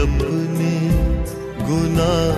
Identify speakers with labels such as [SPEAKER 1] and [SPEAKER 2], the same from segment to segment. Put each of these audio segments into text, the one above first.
[SPEAKER 1] अपने गुनाहगारों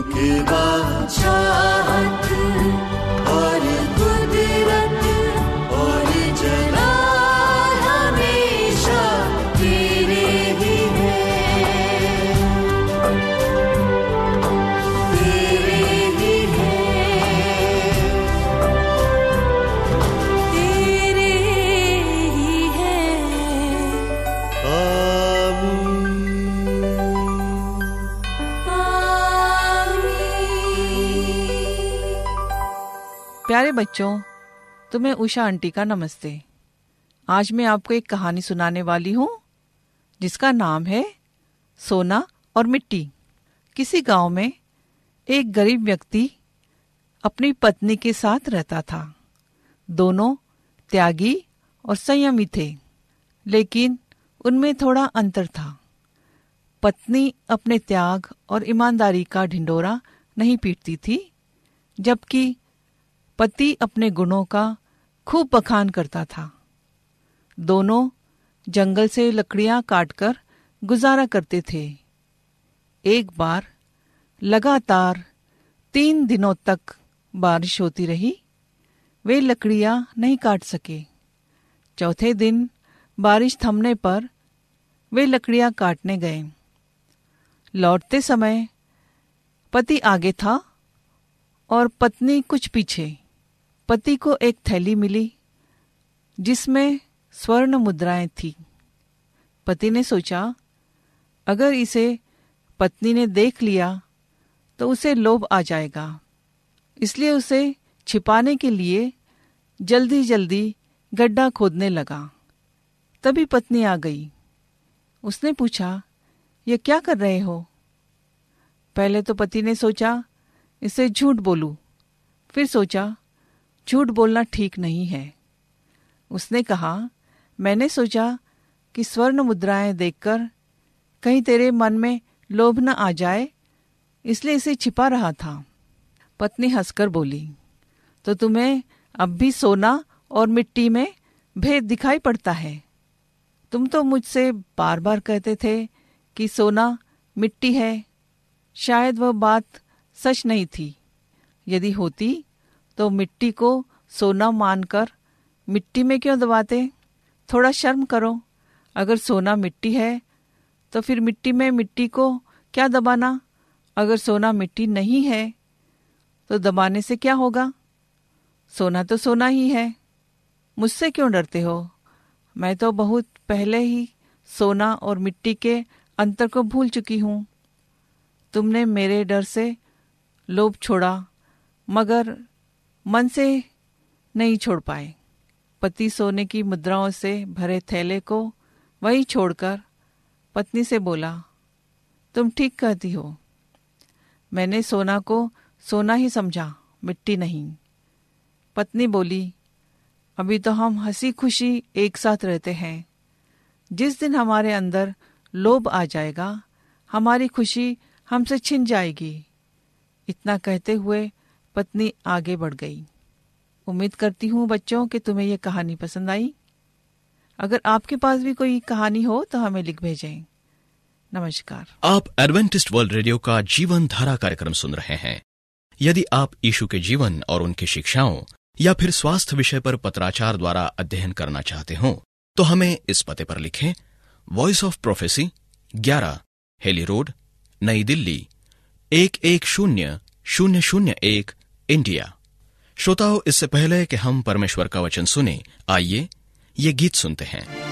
[SPEAKER 2] क्योंकि बादशाहत
[SPEAKER 3] प्यारे बच्चों, तुम्हें उषा आंटी का नमस्ते। आज मैं आपको एक कहानी सुनाने वाली हूँ, जिसका नाम है सोना और मिट्टी। किसी गाँव में एक गरीब व्यक्ति अपनी पत्नी के साथ रहता था। दोनों त्यागी और संयमी थे, लेकिन उनमें थोड़ा अंतर था। पत्नी अपने त्याग और ईमानदारी का ढिंडोरा नहीं पीटती थी, जबकि पति अपने गुणों का खूब बखान करता था। दोनों जंगल से लकड़ियाँ काटकर गुजारा करते थे। एक बार लगातार तीन दिनों तक बारिश होती रही, वे लकड़ियाँ नहीं काट सके। चौथे दिन बारिश थमने पर वे लकड़ियाँ काटने गए। लौटते समय पति आगे था और पत्नी कुछ पीछे। पति को एक थैली मिली, जिसमें स्वर्ण मुद्राएँ थी। पति ने सोचा, अगर इसे पत्नी ने देख लिया तो उसे लोभ आ जाएगा। इसलिए उसे छिपाने के लिए जल्दी जल्दी गड्ढा खोदने लगा। तभी पत्नी आ गई। उसने पूछा, ये क्या कर रहे हो? पहले तो पति ने सोचा, इसे झूठ बोलूँ। फिर सोचा झूठ बोलना ठीक नहीं है। उसने कहा, मैंने सोचा कि स्वर्ण मुद्राएँ देखकर कहीं तेरे मन में लोभ न आ जाए, इसलिए इसे छिपा रहा था। पत्नी हंसकर बोली तो तुम्हें अब भी सोना और मिट्टी में भेद दिखाई पड़ता है। तुम तो मुझसे बार बार कहते थे कि सोना मिट्टी है, शायद वह बात सच नहीं थी। यदि होती तो मिट्टी को सोना मानकर मिट्टी में क्यों दबाते? थोड़ा शर्म करो। अगर सोना मिट्टी है तो फिर मिट्टी में मिट्टी को क्या दबाना? अगर सोना मिट्टी नहीं है तो दबाने से क्या होगा? सोना तो सोना ही है। मुझसे क्यों डरते हो? मैं तो बहुत पहले ही सोना और मिट्टी के अंतर को भूल चुकी हूँ। तुमने मेरे डर से लोभ छोड़ा, मगर मन से नहीं छोड़ पाए। पति सोने की मुद्राओं से भरे थैले को वही छोड़कर पत्नी से बोला, तुम ठीक कहती हो। मैंने सोना को सोना ही समझा, मिट्टी नहीं। पत्नी बोली, अभी तो हम हँसी खुशी एक साथ रहते हैं। जिस दिन हमारे अंदर लोभ आ जाएगा, हमारी खुशी हमसे छिन जाएगी। इतना कहते हुए पत्नी आगे बढ़ गई। उम्मीद करती हूँ बच्चों कि तुम्हें यह कहानी पसंद आई। अगर आपके पास भी कोई कहानी हो तो हमें लिख भेजें। नमस्कार।
[SPEAKER 4] आप एडवेंटिस्ट वर्ल्ड रेडियो का जीवन धारा कार्यक्रम सुन रहे हैं। यदि आप यीशु के जीवन और उनकी शिक्षाओं या फिर स्वास्थ्य विषय पर पत्राचार द्वारा अध्ययन करना चाहते हो तो हमें इस पते पर लिखें voice of prophecy 11 Haley road नई दिल्ली, एक एक शून्य शून्य शून्य एक इंडिया। श्रोताओं, इससे पहले कि हम परमेश्वर का वचन सुने, आइए ये गीत सुनते हैं।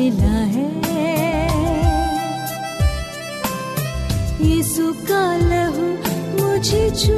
[SPEAKER 5] मिला है। यीशु का लहू मुझे छू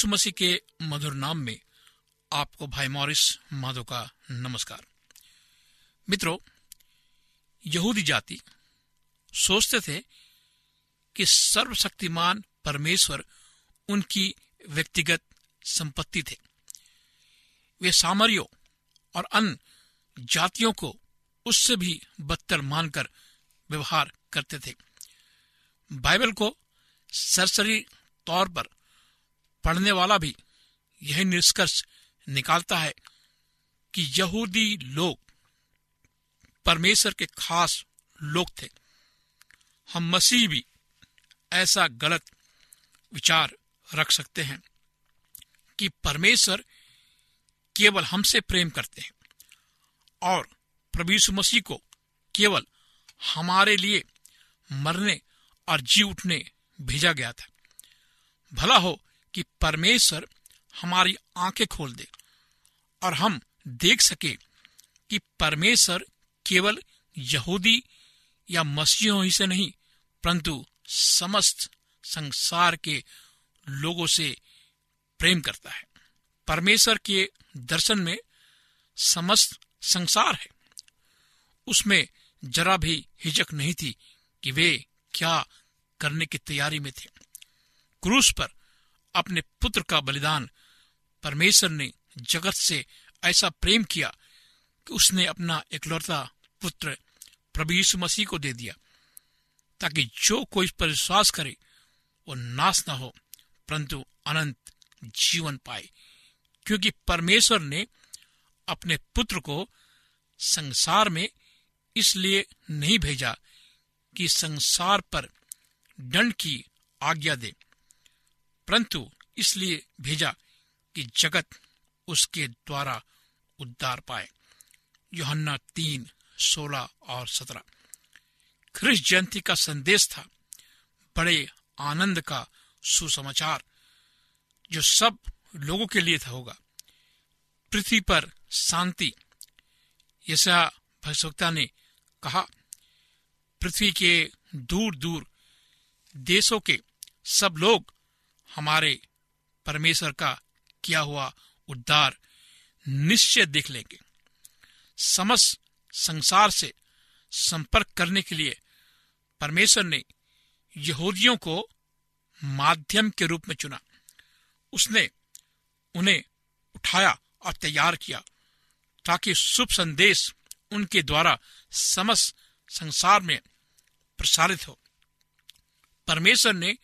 [SPEAKER 5] यीशु
[SPEAKER 6] मसीह के मधुर नाम में आपको भाई मॉरिस माधो का नमस्कार। मित्रों, यहूदी जाति सोचते थे कि सर्वशक्तिमान परमेश्वर उनकी व्यक्तिगत संपत्ति थे। वे सामरियों और अन्य जातियों को उससे भी बदतर मानकर व्यवहार करते थे। बाइबल को सरसरी तौर पर पढ़ने वाला भी यह निष्कर्ष निकालता है कि यहूदी लोग परमेश्वर के खास लोग थे। हम मसीह भी ऐसा गलत विचार रख सकते हैं कि परमेश्वर केवल हमसे प्रेम करते हैं और प्रभु मसीह को केवल हमारे लिए मरने और जी उठने भेजा गया था। भला हो कि परमेश्वर हमारी आँखें खोल दे और हम देख सके कि परमेश्वर केवल यहूदी या मसीहों ही से नहीं, परंतु समस्त संसार के लोगों से प्रेम करता है। परमेश्वर के दर्शन में समस्त संसार है। उसमें जरा भी हिचक नहीं थी कि वे क्या करने की तैयारी में थे। क्रूस पर अपने पुत्र का बलिदान परमेश्वर ने जगत से ऐसा प्रेम किया कि उसने अपना इकलौता पुत्र प्रभु यीशु मसीह को दे दिया, ताकि जो कोई पर विश्वास करे, वो नाश न हो, परंतु अनंत जीवन पाए। क्योंकि परमेश्वर ने अपने पुत्र को संसार में इसलिए नहीं भेजा कि संसार पर दंड की आज्ञा दे। परंतु इसलिए भेजा कि जगत उसके द्वारा उद्धार पाए। योहन्ना तीन, सोलह और सत्रह। ख्रिस्ट जयंती का संदेश था। बड़े आनंद का सुसमाचार जो सब लोगों के लिए था होगा। पृथ्वी पर शांति। ऐसा भविष्यवक्ता ने कहा, पृथ्वी के दूर दूर देशों के सब लोग हमारे परमेश्वर का किया हुआ उद्धार निश्चय देख लेंगे। समस्त संसार से संपर्क करने के लिए परमेश्वर ने यहूदियों को माध्यम के रूप में चुना। उसने उन्हें उठाया और तैयार किया ताकि शुभ संदेश उनके द्वारा समस्त संसार में प्रसारित हो। परमेश्वर ने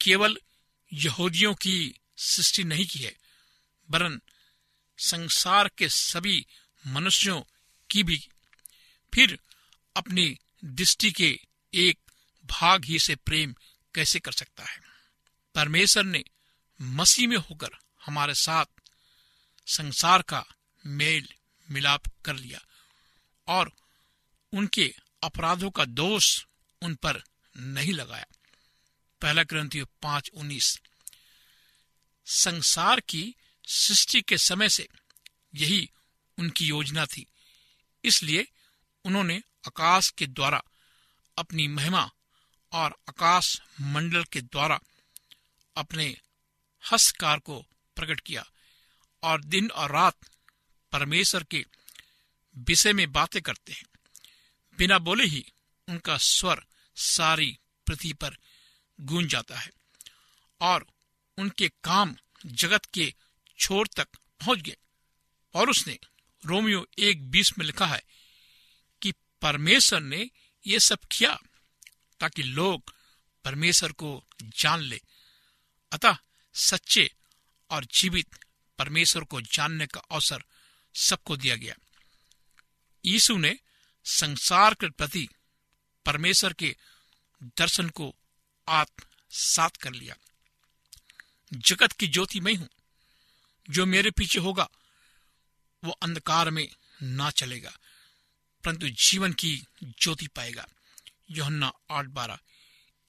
[SPEAKER 6] केवल यहूदियों की सृष्टि नहीं की है, वरन संसार के सभी मनुष्यों की भी। फिर अपनी दृष्टि के एक भाग ही से प्रेम कैसे कर सकता है? परमेश्वर ने मसीह में होकर हमारे साथ संसार का मेल मिलाप कर लिया और उनके अपराधों का दोष उन पर नहीं लगाया। पहला ग्रंथी पाँच, उन्नीस। संसार की सृष्टि के समय से यही उनकी योजना थी। इसलिए उन्होंने आकाश के द्वारा अपनी महिमा और आकाश मंडल के द्वारा अपने हस्तकार को प्रकट किया और दिन और रात परमेश्वर के विषय में बातें करते हैं। बिना बोले ही उनका स्वर सारी पृथ्वी पर गूंज जाता है और उनके काम जगत के छोर तक पहुँच गए। और उसने रोमियो एक बीस में लिखा है कि परमेश्वर ने ये सब किया ताकि लोग परमेश्वर को जान ले। अतः सच्चे और जीवित परमेश्वर को जानने का अवसर सबको दिया गया। यीशु ने संसार के प्रति परमेश्वर के दर्शन को आत्मसात कर लिया। जगत की ज्योति मैं हूँ। जो मेरे पीछे होगा, वो अंधकार में ना चलेगा, परंतु जीवन की ज्योति पाएगा। योहन्ना आठ बारह।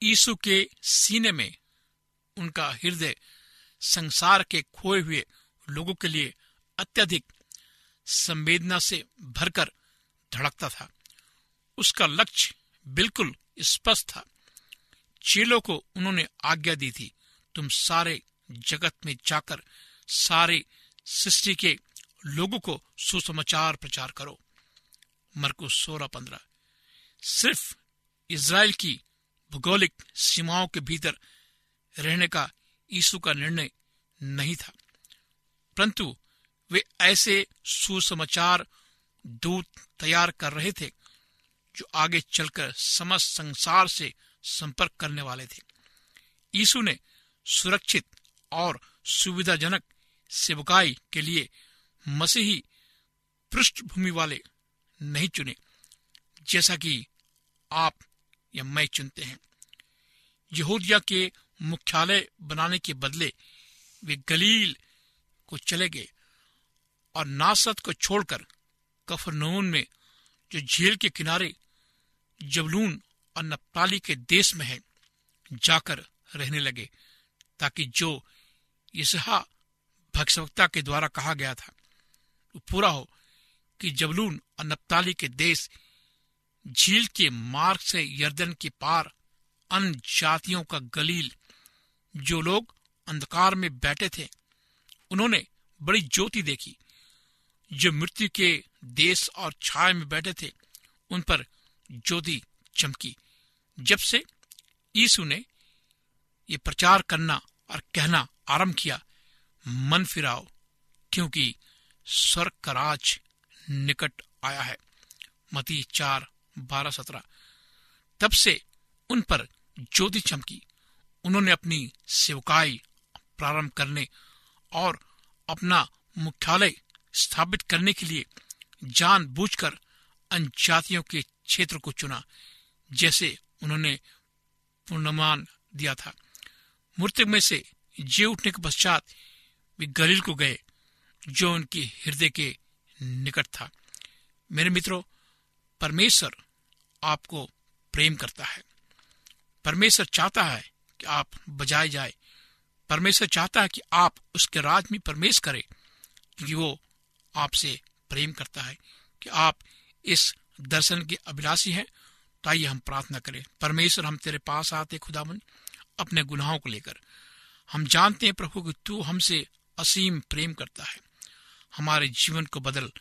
[SPEAKER 6] यीशु के सीने में उनका हृदय संसार के खोए हुए लोगों के लिए अत्यधिक संवेदना से भरकर धड़कता था। उसका लक्ष्य बिल्कुल स्पष्ट था। चेलों को उन्होंने आज्ञा दी थी, तुम सारे जगत में जाकर, सारे सृष्टि के लोगों को सुसमाचार प्रचार करो। मरकुस सोलह पंद्रह। सिर्फ़ इसराइल की भौगोलिक सीमाओं के भीतर रहने का यीशु का निर्णय नहीं था, परंतु वे ऐसे सुसमाचार दूत तैयार कर रहे थे, जो आगे चलकर समस्त संसार से संपर्क करने वाले थे। यीशु ने सुरक्षित और सुविधाजनक सेवकाई के लिए मसीही पृष्ठभूमि वाले नहीं चुने, जैसा कि आप या मैं चुनते हैं। यहूदिया के मुख्यालय बनाने के बदले वे गलील को चले गए और नासत को छोड़कर कफरनून में, जो झील के किनारे जबलून और नप्ताली के देश में है, जाकर रहने लगे, ताकि जो इसहा भक्सवक्ता के द्वारा कहा गया था, वो पूरा हो कि जबलून और नप्ताली के देश झील के मार्ग से यर्दन के पार अन्य जातियों का गलील, जो लोग अंधकार में बैठे थे, उन्होंने बड़ी ज्योति देखी। जो मृत्यु के देश और छाया में बैठे थे, उन पर ज्योति चमकी। जब से यीशु ने ये प्रचार करना और कहना आरंभ किया, मन फिराओ, क्योंकि स्वर्ग का राज निकट आया है। मती चार, बारह, सत्रह। तब से उन पर ज्योति चमकी। उन्होंने अपनी सेवकाई प्रारंभ करने और अपना मुख्यालय स्थापित करने के लिए जानबूझकर जातियों के क्षेत्र को चुना, जैसे उन्होंने पूर्णमान दिया था। मूर्ति में से जी उठने के पश्चात वे गलील को गए, जो उनके हृदय के निकट था। मेरे मित्रों, परमेश्वर आपको प्रेम करता है। परमेश्वर चाहता है कि आप बजाए जाए। परमेश्वर चाहता है कि आप उसके राज में प्रवेश करें, क्योंकि वो आपसे प्रेम करता है कि आप इस दर्शन के अभिलाषी हैं। तो आइए हम प्रार्थना करें। परमेश्वर, हम तेरे पास आते खुदावन अपने गुनाहों को लेकर। हम जानते हैं प्रभु, कि तू हमसे असीम प्रेम करता है। हमारे जीवन को बदल,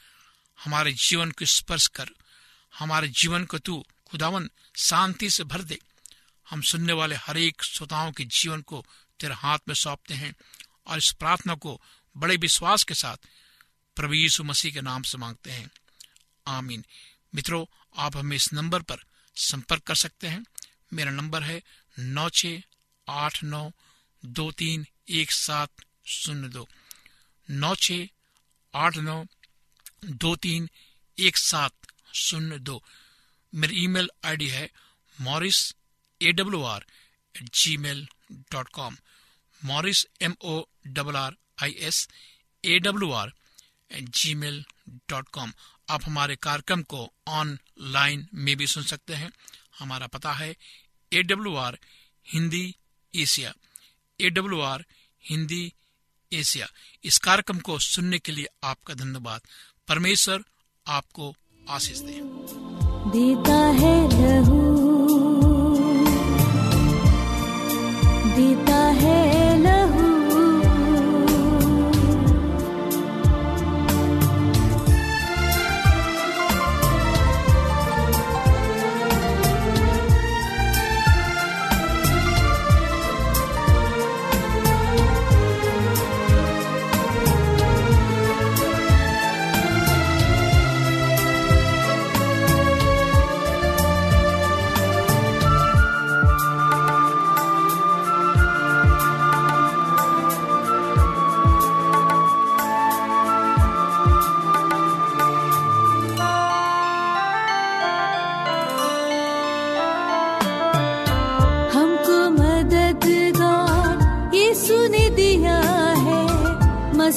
[SPEAKER 6] हमारे जीवन को स्पर्श कर, हमारे जीवन को तू खुदावन शांति से भर दे। हम सुनने वाले हर एक श्रोताओं के जीवन को तेरे हाथ में सौंपते हैं और इस प्रार्थना को बड़े विश्वास के साथ प्रभु यीशु मसीह के नाम से मांगते हैं। आमीन। मित्रों, आप हमें इस नंबर पर संपर्क कर सकते हैं। मेरा नंबर है नौ छ आठ नौ दो तीन एक सात शून्य दो। नौ छ आठ नौ दो तीन एक सात शून्य दो। मेरी ईमेल आईडी है Morris A W R at gmail dot com. Morris M O double R I S A W R at gmail dot com. आप हमारे कार्यक्रम को ऑनलाइन में भी सुन सकते हैं। हमारा पता है A W R Hindi Asia. A W R Hindi Asia. इस कार्यक्रम को सुनने के लिए आपका धन्यवाद। परमेश्वर आपको आशीष दे।
[SPEAKER 5] देता है लहू। देता है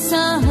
[SPEAKER 5] summer.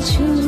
[SPEAKER 5] छू।